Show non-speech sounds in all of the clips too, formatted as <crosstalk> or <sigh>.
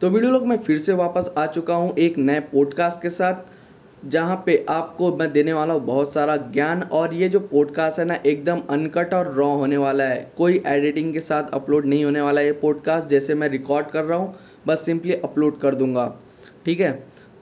तो वीडियो लोग मैं फिर से वापस आ चुका हूँ एक नए पॉडकास्ट के साथ, जहाँ पे आपको मैं देने वाला हूँ बहुत सारा ज्ञान और ये जो पॉडकास्ट है ना, एकदम अनकट और रॉ होने वाला है। कोई एडिटिंग के साथ अपलोड नहीं होने वाला है ये पॉडकास्ट जैसे मैं रिकॉर्ड कर रहा हूँ, बस सिंपली अपलोड कर दूँगा। ठीक है?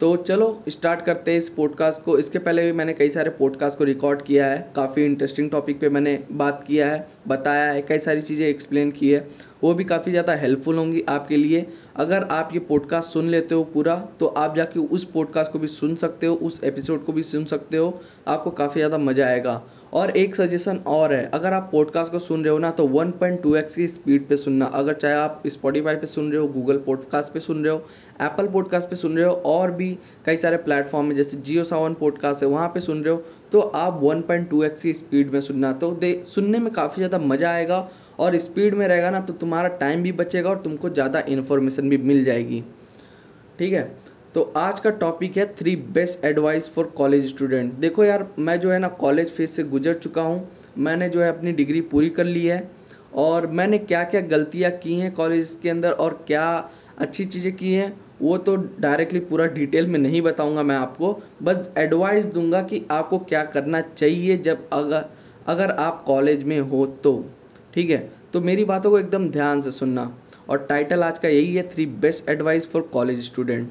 तो चलो स्टार्ट करते हैं इस पॉडकास्ट को। इसके पहले भी मैंने कई सारे पॉडकास्ट को रिकॉर्ड किया है। काफ़ी इंटरेस्टिंग टॉपिक पे मैंने बात किया है, बताया है, कई सारी चीज़ें एक्सप्लेन की है। वो भी काफ़ी ज़्यादा हेल्पफुल होंगी आपके लिए। अगर आप ये पॉडकास्ट सुन लेते हो पूरा तो आप जाके उस पॉडकास्ट को भी सुन सकते हो, उस एपिसोड को भी सुन सकते हो। आपको काफ़ी ज़्यादा मज़ा आएगा। और एक सजेशन और है। अगर आप पॉडकास्ट को सुन रहे हो ना तो 1.2x की स्पीड पे सुनना। अगर चाहे आप स्पॉटीफाई पे सुन रहे हो गूगल पॉडकास्ट पे सुन रहे हो एप्पल पॉडकास्ट पे सुन रहे हो, और भी कई सारे प्लेटफॉर्म है, जैसे जियो सावन पॉडकास्ट है, वहाँ पे सुन रहे हो तो आप 1.2x की स्पीड में सुनना। तो दे, सुनने में काफ़ी ज़्यादा मज़ा आएगा और स्पीड में रहेगा ना तो तुम्हारा टाइम भी बचेगा और तुमको ज़्यादा इन्फॉर्मेशन भी मिल जाएगी। ठीक है? तो आज का टॉपिक है three best advice for college student देखो यार, मैं जो है ना कॉलेज फ़ेज़ से गुजर चुका हूँ। मैंने जो है अपनी डिग्री पूरी कर ली है और मैंने क्या क्या गलतियाँ की हैं कॉलेज के अंदर और क्या अच्छी चीज़ें की हैं, वो तो डायरेक्टली पूरा डिटेल में नहीं बताऊँगा मैं आपको। बस एडवाइस दूँगा कि आपको क्या करना चाहिए जब अगर अगर आप कॉलेज में हो तो। ठीक है? तो मेरी बातों को एकदम ध्यान से सुनना। और टाइटल आज का यही है three best advice for college student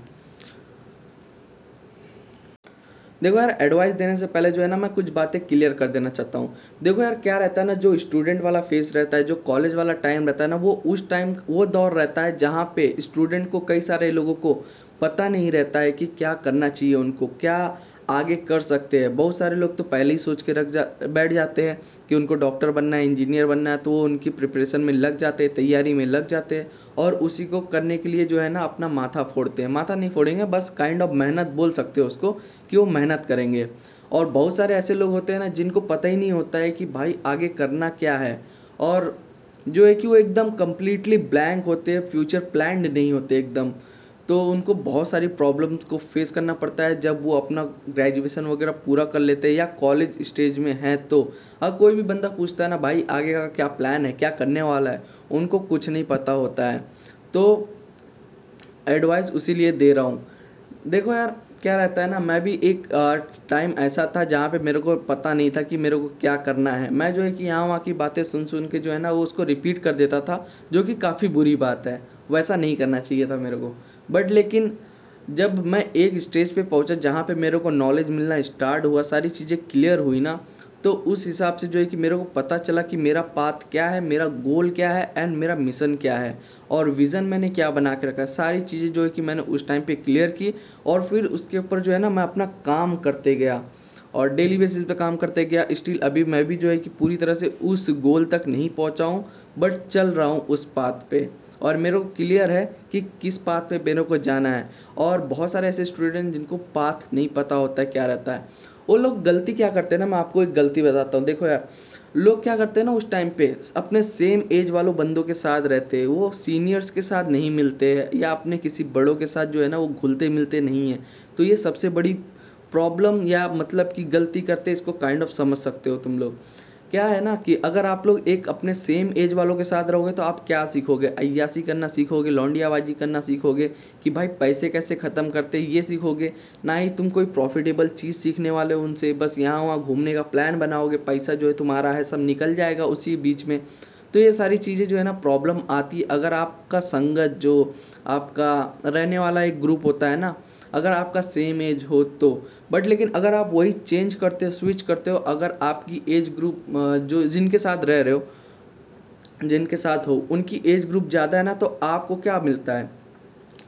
देखो यार एडवाइस देने से पहले जो है ना, मैं कुछ बातें क्लियर कर देना चाहता हूँ। देखो यार, क्या रहता है ना, जो स्टूडेंट वाला फेस रहता है, जो कॉलेज वाला टाइम रहता है ना, वो उस टाइम वो दौर रहता है जहाँ पे स्टूडेंट को कई सारे लोगों को पता नहीं रहता है कि क्या करना चाहिए उनको, क्या आगे कर सकते हैं। बहुत सारे लोग तो पहले ही सोच के रख जा, बैठ जाते हैं। कि उनको डॉक्टर बनना है, इंजीनियर बनना है तो वो उनकी प्रिपरेशन में लग जाते तैयारी में लग जाते और उसी को करने के लिए जो है ना अपना माथा फोड़ते हैं। माथा नहीं फोड़ेंगे, बस काइंड ऑफ़ मेहनत बोल सकते हो उसको कि वो मेहनत करेंगे। और बहुत सारे ऐसे लोग होते हैं ना जिनको पता ही नहीं होता है कि भाई आगे करना क्या है। और जो है कि वो एकदम कम्प्लीटली ब्लैंक होते हैं फ्यूचर प्लान नहीं होते एकदम। तो उनको बहुत सारी प्रॉब्लम्स को फेस करना पड़ता है जब वो अपना ग्रेजुएशन वगैरह पूरा कर लेते हैं या कॉलेज स्टेज में हैं तो। अगर कोई भी बंदा पूछता है ना, भाई, आगे का क्या प्लान है? क्या करने वाला है? उनको कुछ नहीं पता होता है। तो एडवाइस उसी लिए दे रहा हूँ। देखो यार, क्या रहता है ना, मैं भी एक टाइम ऐसा था जहाँ पे मेरे को पता नहीं था कि मेरे को क्या करना है। मैं जो है कि यहाँ वहाँ की बातें सुन सुन के जो है ना, वो उसको रिपीट कर देता था, जो कि काफ़ी बुरी बात है। वैसा नहीं करना चाहिए था मेरे को। बट लेकिन जब मैं एक स्टेज पे पहुँचा जहाँ पे मेरे को नॉलेज मिलना स्टार्ट हुआ, सारी चीज़ें क्लियर हुई ना तो उस हिसाब से जो है कि मेरे को पता चला कि मेरा पाथ क्या है, मेरा गोल क्या है एंड मेरा मिशन क्या है, और विज़न मैंने क्या बना के रखा सारी चीज़ें जो है कि मैंने उस टाइम पे क्लियर की, और फिर उसके ऊपर जो है ना मैं अपना काम करते गया, और डेली बेसिस पे काम करते गया। स्टिल अभी मैं भी जो है कि पूरी तरह से उस गोल तक नहीं पहुँचा हूँ बट चल रहा हूँ उस पाथ पे। और मेरे को क्लियर है कि किस पाथ पे मेरे को जाना है। और बहुत सारे ऐसे स्टूडेंट जिनको पाथ नहीं पता होता है क्या रहता है। वो लोग गलती क्या करते हैं ना, मैं आपको एक गलती बताता हूँ। देखो यार, लोग क्या करते हैं ना उस टाइम पे, अपने सेम एज वालों बंदों के साथ रहते हैं। वो सीनियर्स के साथ नहीं मिलते हैं, या अपने किसी बड़ों के साथ जो है ना, वो घुलते मिलते नहीं हैं। तो ये सबसे बड़ी प्रॉब्लम या मतलब कि गलती करते इसको काइंड kind ऑफ़ of समझ सकते हो तुम लोग। क्या है ना कि अगर आप लोग एक अपने सेम एज वालों के साथ रहोगे तो आप क्या सीखोगे? अयासी करना सीखोगे, लौंडियाबाजी करना सीखोगे कि भाई पैसे कैसे ख़त्म करते ये सीखोगे। ना ही तुम कोई प्रॉफिटेबल चीज़ सीखने वाले उनसे, बस यहाँ वहाँ घूमने का प्लान बनाओगे, पैसा जो है तुम्हारा है, सब निकल जाएगा उसी बीच में। तो ये सारी चीज़ें जो है ना प्रॉब्लम आती अगर आपका संगत जो आपका रहने वाला एक ग्रुप होता है ना अगर आपका सेम एज हो तो। बट लेकिन अगर आप वही चेंज करते हो स्विच करते हो, अगर आपकी एज ग्रुप जो जिनके साथ रह रहे हो, जिनके साथ हो, उनकी एज ग्रुप ज़्यादा है ना तो आपको क्या मिलता है?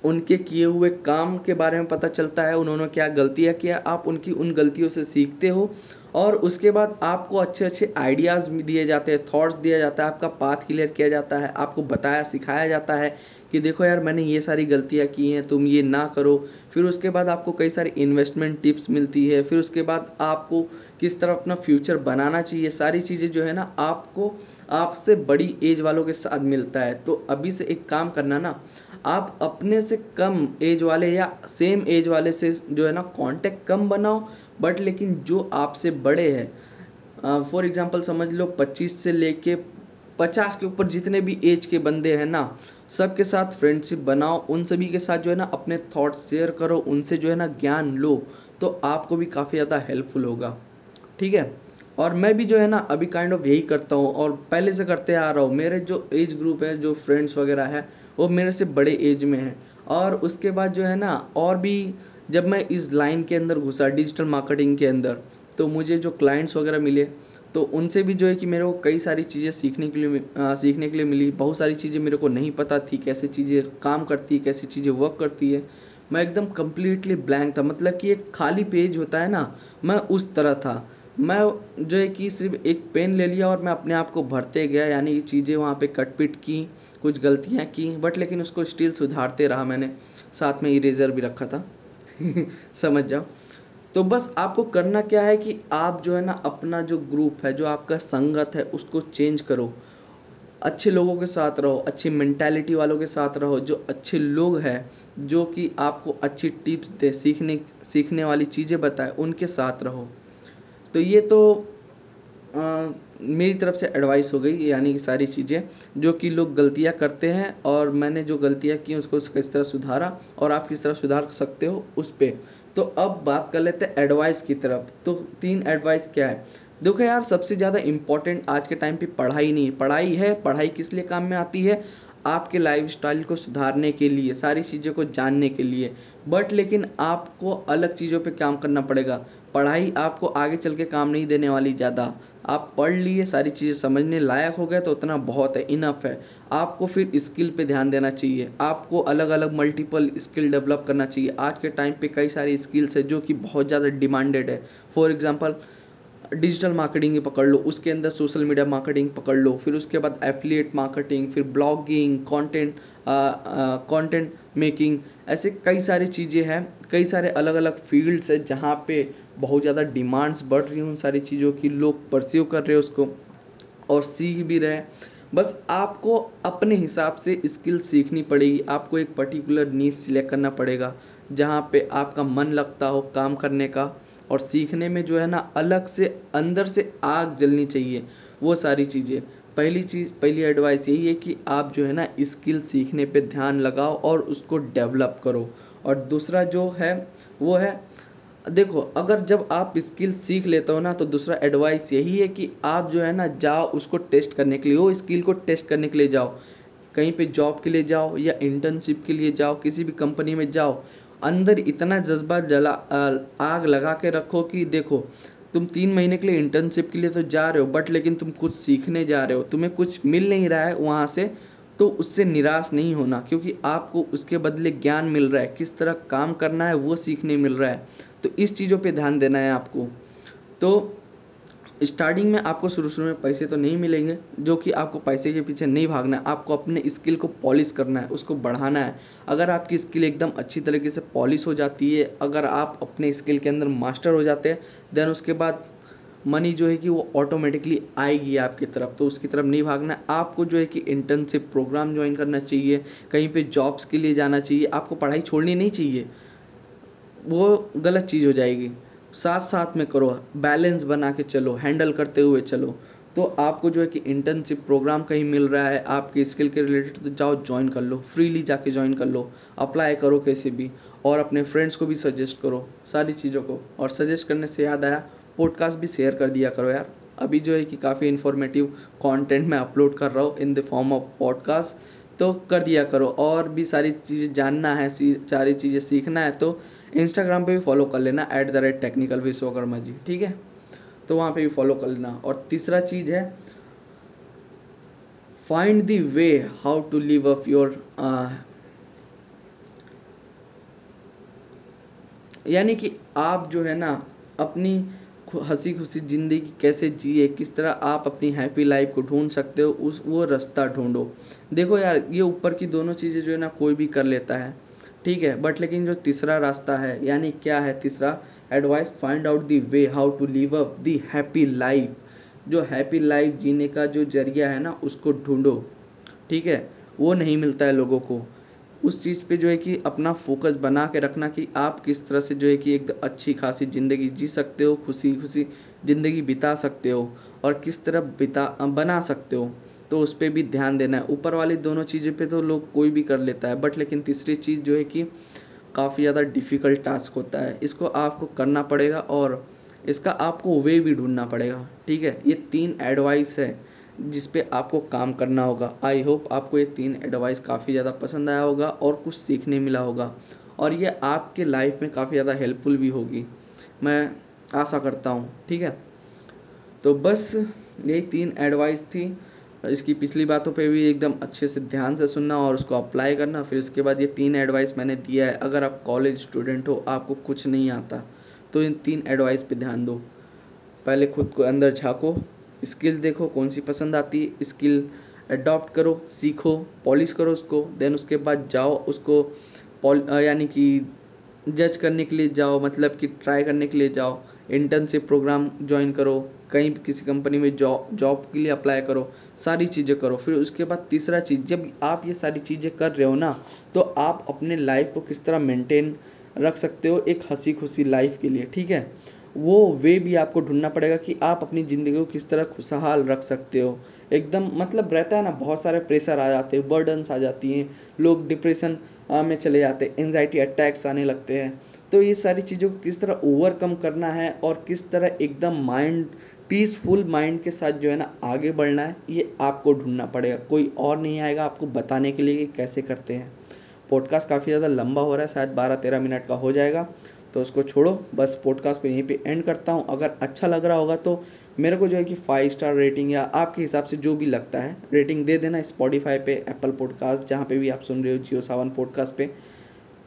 उनके किए हुए काम के बारे में पता चलता है, उन्होंने क्या गलतियाँ किया, आप उनकी उन गलतियों से सीखते हो और उसके बाद आपको अच्छे अच्छे आइडियाज़ दिए जाते हैं थॉट्स दिया जाता है, आपका पाथ क्लियर किया जाता है, आपको बताया, सिखाया जाता है कि देखो यार मैंने ये सारी गलतियाँ की हैं, तुम ये ना करो। फिर उसके बाद आपको कई सारी इन्वेस्टमेंट टिप्स मिलती है। फिर उसके बाद आपको किस तरह अपना फ्यूचर बनाना चाहिए, सारी चीज़ें जो है ना आपको आपसे बड़ी एज वालों के साथ मिलता है। तो अभी से एक काम करना ना आप अपने से कम एज वाले या सेम एज वाले से जो है ना कांटेक्ट कम बनाओ बट लेकिन जो आपसे बड़े हैं फॉर एग्जांपल समझ लो पच्चीस से लेके पचास के ऊपर जितने भी एज के बंदे हैं ना, सबके साथ फ्रेंडशिप बनाओ, उन सभी के साथ जो है ना अपने थॉट्स शेयर करो, उनसे जो है ना ज्ञान लो तो आपको भी काफ़ी ज़्यादा हेल्पफुल होगा। ठीक है? और मैं भी जो है ना अभी काइंड ऑफ़ यही करता हूँ, और पहले से करते आ रहा हूँ। मेरे जो एज ग्रुप है, जो फ्रेंड्स वगैरह है वो मेरे से बड़े एज में है। और उसके बाद जो है ना और भी जब मैं इस लाइन के अंदर घुसा डिजिटल मार्केटिंग के अंदर तो मुझे जो क्लाइंट्स वगैरह मिले तो उनसे भी जो है कि मेरे को कई सारी चीज़ें सीखने के लिए आ, सीखने के लिए मिली। बहुत सारी चीज़ें मेरे को नहीं पता थी कैसे चीज़ें काम करती है कैसी चीज़ें वर्क करती है। मैं एकदम कम्प्लीटली ब्लैंक था। मतलब कि एक खाली पेज होता है ना मैं उस तरह था। मैं जो है कि सिर्फ़ एक पेन ले लिया और मैं अपने आप को भरते गया, यानी कि चीज़ें वहाँ पे कटपिट की, कुछ गलतियाँ की, बट लेकिन उसको स्टिल सुधारते रहा मैंने। साथ में इरेज़र भी रखा था। <laughs> समझ जाओ। तो बस आपको करना क्या है कि आप जो है ना अपना जो ग्रुप है, जो आपका संगत है, उसको चेंज करो। अच्छे लोगों के साथ रहो, अच्छी मैंटेलिटी वालों के साथ रहो, जो अच्छे लोग हैं, जो कि आपको अच्छी टिप्स दे, सीखने सीखने वाली चीज़ें बताए, उनके साथ रहो। तो ये तो आ, मेरी तरफ़ से एडवाइस हो गई यानी कि सारी चीज़ें जो कि लोग गलतियाँ करते हैं और मैंने जो गलतियाँ की उसको किस तरह सुधारा और आप किस तरह सुधार सकते हो उस पर तो अब बात कर लेते हैं एडवाइस की तरफ़। तो तीन एडवाइस क्या है? देखो यार सबसे ज़्यादा इंपॉर्टेंट आज के टाइम पे पढ़ाई नहीं है। पढ़ाई है पढ़ाई किस लिए काम में आती है? आपके लाइफ स्टाइल को सुधारने के लिए सारी चीज़ों को जानने के लिए। बट लेकिन आपको अलग चीज़ों पे काम करना पड़ेगा। पढ़ाई आपको आगे चल के काम नहीं देने वाली ज़्यादा। आप पढ़ लिए, सारी चीज़ें समझने लायक हो गए तो उतना बहुत है इनफ है। आपको फिर स्किल पे ध्यान देना चाहिए। आपको अलग अलग मल्टीपल स्किल डेवलप करना चाहिए। आज के टाइम पे कई सारी स्किल्स है जो कि बहुत ज़्यादा डिमांडेड है। फॉर एग्ज़ाम्पल डिजिटल मार्केटिंग ही पकड़ लो, उसके अंदर सोशल मीडिया मार्केटिंग पकड़ लो, फिर उसके बाद एफिलिएट मार्केटिंग फिर ब्लॉगिंग कंटेंट कंटेंट मेकिंग ऐसे कई सारी चीज़ें हैं, कई सारे अलग अलग फील्ड्स है जहाँ पे बहुत ज़्यादा डिमांड्स बढ़ रही हैं उन सारी चीज़ों की, लोग परस्यू कर रहे हैं उसको और सीख भी रहे बस आपको अपने हिसाब से स्किल सीखनी पड़ेगी, आपको एक पर्टिकुलर नीच सिलेक्ट करना पड़ेगा, जहाँ पे आपका मन लगता हो काम करने का और सीखने में जो है ना, अलग से, अंदर से आग जलनी चाहिए, वो सारी चीज़ें। पहली चीज़, पहली एडवाइस यही है कि आप जो है ना स्किल सीखने पे ध्यान लगाओ और उसको डेवलप करो। और दूसरा जो है, वो है, देखो, अगर जब आप स्किल सीख लेते हो ना तो दूसरा एडवाइस यही है कि आप जो है ना जाओ उसको टेस्ट करने के लिए, वो स्किल को टेस्ट करने के लिए जाओ। कहीं पे जॉब के लिए जाओ या इंटर्नशिप के लिए जाओ, किसी भी कंपनी में जाओ, अंदर इतना जज्बा जला आग लगा के रखो कि देखो तुम तीन महीने के लिए इंटर्नशिप के लिए तो जा रहे हो बट लेकिन तुम कुछ सीखने जा रहे हो, तुम्हें कुछ मिल नहीं रहा है वहाँ से तो उससे निराश नहीं होना, क्योंकि आपको उसके बदले ज्ञान मिल रहा है, किस तरह काम करना है वो सीखने मिल रहा है। तो इस चीज़ों पर ध्यान देना है आपको। तो स्टार्टिंग में आपको शुरू शुरू में पैसे तो नहीं मिलेंगे, जो कि आपको पैसे के पीछे नहीं भागना है। आपको अपने स्किल को पॉलिश करना है, उसको बढ़ाना है। अगर आपकी स्किल एकदम अच्छी तरीके से पॉलिश हो जाती है, अगर आप अपने स्किल के अंदर मास्टर हो जाते हैं देन उसके बाद मनी जो है कि वो ऑटोमेटिकली आएगी आपकी तरफ़ तो उसकी तरफ़ नहीं भागना आपको जो है कि इंटर्नशिप प्रोग्राम ज्वाइन करना चाहिए, कहीं पे जॉब्स के लिए जाना चाहिए, आपको पढ़ाई छोड़नी नहीं चाहिए, वो गलत चीज़ हो जाएगी। साथ साथ में करो बैलेंस बना के चलो हैंडल करते हुए चलो। तो आपको जो है कि इंटर्नशिप प्रोग्राम कहीं मिल रहा है, आपके स्किल के रिलेटेड तो जाओ ज्वाइन कर लो फ्रीली जाके ज्वाइन कर लो अप्लाई करो कैसे भी। और अपने फ्रेंड्स को भी सजेस्ट करो, सारी चीज़ों को। और सजेस्ट करने से याद आया पॉडकास्ट भी शेयर कर दिया करो यार। अभी जो है कि काफ़ी इन्फॉर्मेटिव कंटेंट मैं अपलोड कर रहा हूँ in the form of podcast तो कर दिया करो। और भी सारी चीज़ें जानना है सारी चीज़ें सीखना है तो इंस्टाग्राम पे भी फॉलो कर लेना at the rate technical Vishwakarma ji, ठीक है? तो वहाँ पे भी फॉलो कर लेना। और तीसरा चीज़ है find the way how to live of your यानी कि आप जो है ना, अपनी हँसी खुशी ज़िंदगी कैसे जिए, किस तरह आप अपनी हैप्पी लाइफ को ढूंढ सकते हो, उस, वो रास्ता ढूंढो। देखो यार, ये ऊपर की दोनों चीज़ें जो है ना, कोई भी कर लेता है, ठीक है? बट लेकिन जो तीसरा रास्ता है, यानी क्या है तीसरा? Advice find out the way how to live up the happy life जो हैप्पी लाइफ जीने का जो ज़रिया है ना, उसको ढूंढो, ठीक है? वो नहीं मिलता है लोगों को। उस चीज़ पे जो है कि अपना फोकस बना के रखना कि आप किस तरह से जो है कि एक अच्छी खासी ज़िंदगी जी सकते हो, खुशी खुशी ज़िंदगी बिता सकते हो और किस तरह बिता, बना सकते हो। तो उस पर भी ध्यान देना है। ऊपर वाली दोनों चीज़ों पे तो लोग कोई भी कर लेता है, बट लेकिन तीसरी चीज़ जो है कि काफ़ी ज़्यादा डिफ़िकल्ट टास्क होता है। इसको आपको करना पड़ेगा और इसका आपको वे भी ढूंढना पड़ेगा। ठीक है? ये तीन एडवाइस है। जिस पे आपको काम करना होगा। आई होप आपको ये तीन एडवाइस काफ़ी ज़्यादा पसंद आया होगा और कुछ सीखने मिला होगा। और ये आपके लाइफ में काफ़ी ज़्यादा हेल्पफुल भी होगी। मैं आशा करता हूँ, ठीक है? तो बस यही तीन एडवाइस थी। इसकी पिछली बातों पे भी एकदम अच्छे से ध्यान से सुनना और उसको अप्लाई करना। फिर इसके बाद ये तीन एडवाइस मैंने दिया है। अगर आप कॉलेज स्टूडेंट हो, आपको कुछ नहीं आता तो इन तीन एडवाइस पे ध्यान दो। पहले खुद को अंदर झाँको। स्किल देखो, कौन सी पसंद आती है स्किल अडॉप्ट करो, सीखो पॉलिश करो उसको देन उसके बाद जाओ उसको यानी कि जज करने के लिए जाओ मतलब कि ट्राई करने के लिए जाओ इंटर्नशिप प्रोग्राम ज्वाइन करो, कहीं किसी कंपनी में जॉब जॉब के लिए अप्लाई करो, सारी चीज़ें करो। फिर उसके बाद तीसरा चीज़, जब आप ये सारी चीज़ें कर रहे हो ना तो आप अपने लाइफ को किस तरह मेंटेन रख सकते हो एक हँसी खुशी लाइफ के लिए, ठीक है? वो वे भी आपको ढूंढना पड़ेगा कि आप अपनी ज़िंदगी को किस तरह खुशहाल रख सकते हो। एकदम मतलब रहता है ना, बहुत सारे प्रेशर आ जाते हैं बर्डन्स आ जाती हैं, लोग डिप्रेशन में चले जाते हैं एनजाइटी अटैक्स आने लगते हैं। तो ये सारी चीज़ों को किस तरह ओवरकम करना है और किस तरह एकदम माइंड पीसफुल माइंड के साथ जो है ना आगे बढ़ना है, ये आपको ढूंढना पड़ेगा। कोई और नहीं आएगा आपको बताने के लिए कि कैसे करते हैं। पॉडकास्ट काफ़ी ज़्यादा लंबा हो रहा है, शायद बारह तेरह मिनट का हो जाएगा। तो उसको छोड़ो। बस पॉडकास्ट को यहीं पे एंड करता हूँ। अगर अच्छा लग रहा होगा तो मेरे को जो है कि फाइव स्टार रेटिंग या आपके हिसाब से जो भी लगता है रेटिंग दे देना स्पॉटीफाई पे एप्पल पॉडकास्ट जहाँ पे भी आप सुन रहे हो जियो सावन पॉडकास्ट पे।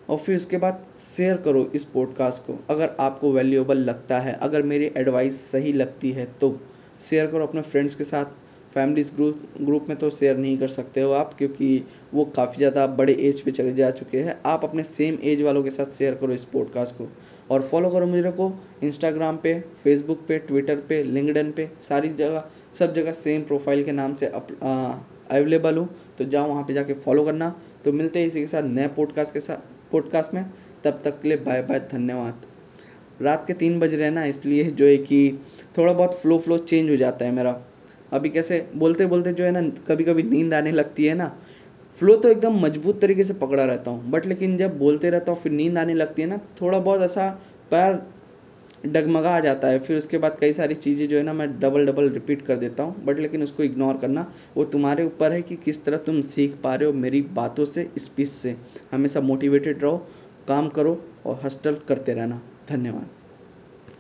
और फिर उसके बाद शेयर करो इस पॉडकास्ट को। अगर आपको वैल्यूएबल लगता है, अगर मेरी एडवाइस सही लगती है तो शेयर करो अपने फ्रेंड्स के साथ। फैमिलीज़ ग्रुप ग्रुप में तो शेयर नहीं कर सकते हो आप, क्योंकि वो काफ़ी ज़्यादा बड़े एज पे चले जा चुके हैं। आप अपने सेम एज वालों के साथ शेयर करो इस पॉडकास्ट को और फॉलो करो मुझे को इंस्टाग्राम पे फेसबुक पे ट्विटर पे लिंकडन पे, सारी जगह, सब जगह सेम प्रोफ़ाइल के नाम से अवेलेबल हूँ। तो जाओ वहाँ पे जाके फॉलो करना। तो मिलते हैं इसी के साथ नए पॉडकास्ट के साथ पॉडकास्ट में। तब तक के लिए बाय बाय धन्यवाद। रात के तीन बज रहे हैं ना, इसलिए जो है कि थोड़ा बहुत फ्लो फ्लो चेंज हो जाता है मेरा। अभी कैसे बोलते बोलते जो है ना कभी कभी नींद आने लगती है ना फ्लो तो एकदम मज़बूत तरीके से पकड़ा रहता हूँ। बट लेकिन जब बोलते रहता हूँ, फिर नींद आने लगती है ना, थोड़ा बहुत ऐसा पैर डगमगा आ जाता है। फिर उसके बाद कई सारी चीज़ें जो है ना, मैं डबल डबल रिपीट कर देता हूँ। बट लेकिन उसको इग्नोर करना, वो तुम्हारे ऊपर है कि किस तरह तुम सीख पा रहे हो मेरी बातों से स्पीच से। हमेशा मोटिवेटेड रहो, काम करो और हस्टल करते रहना। धन्यवाद।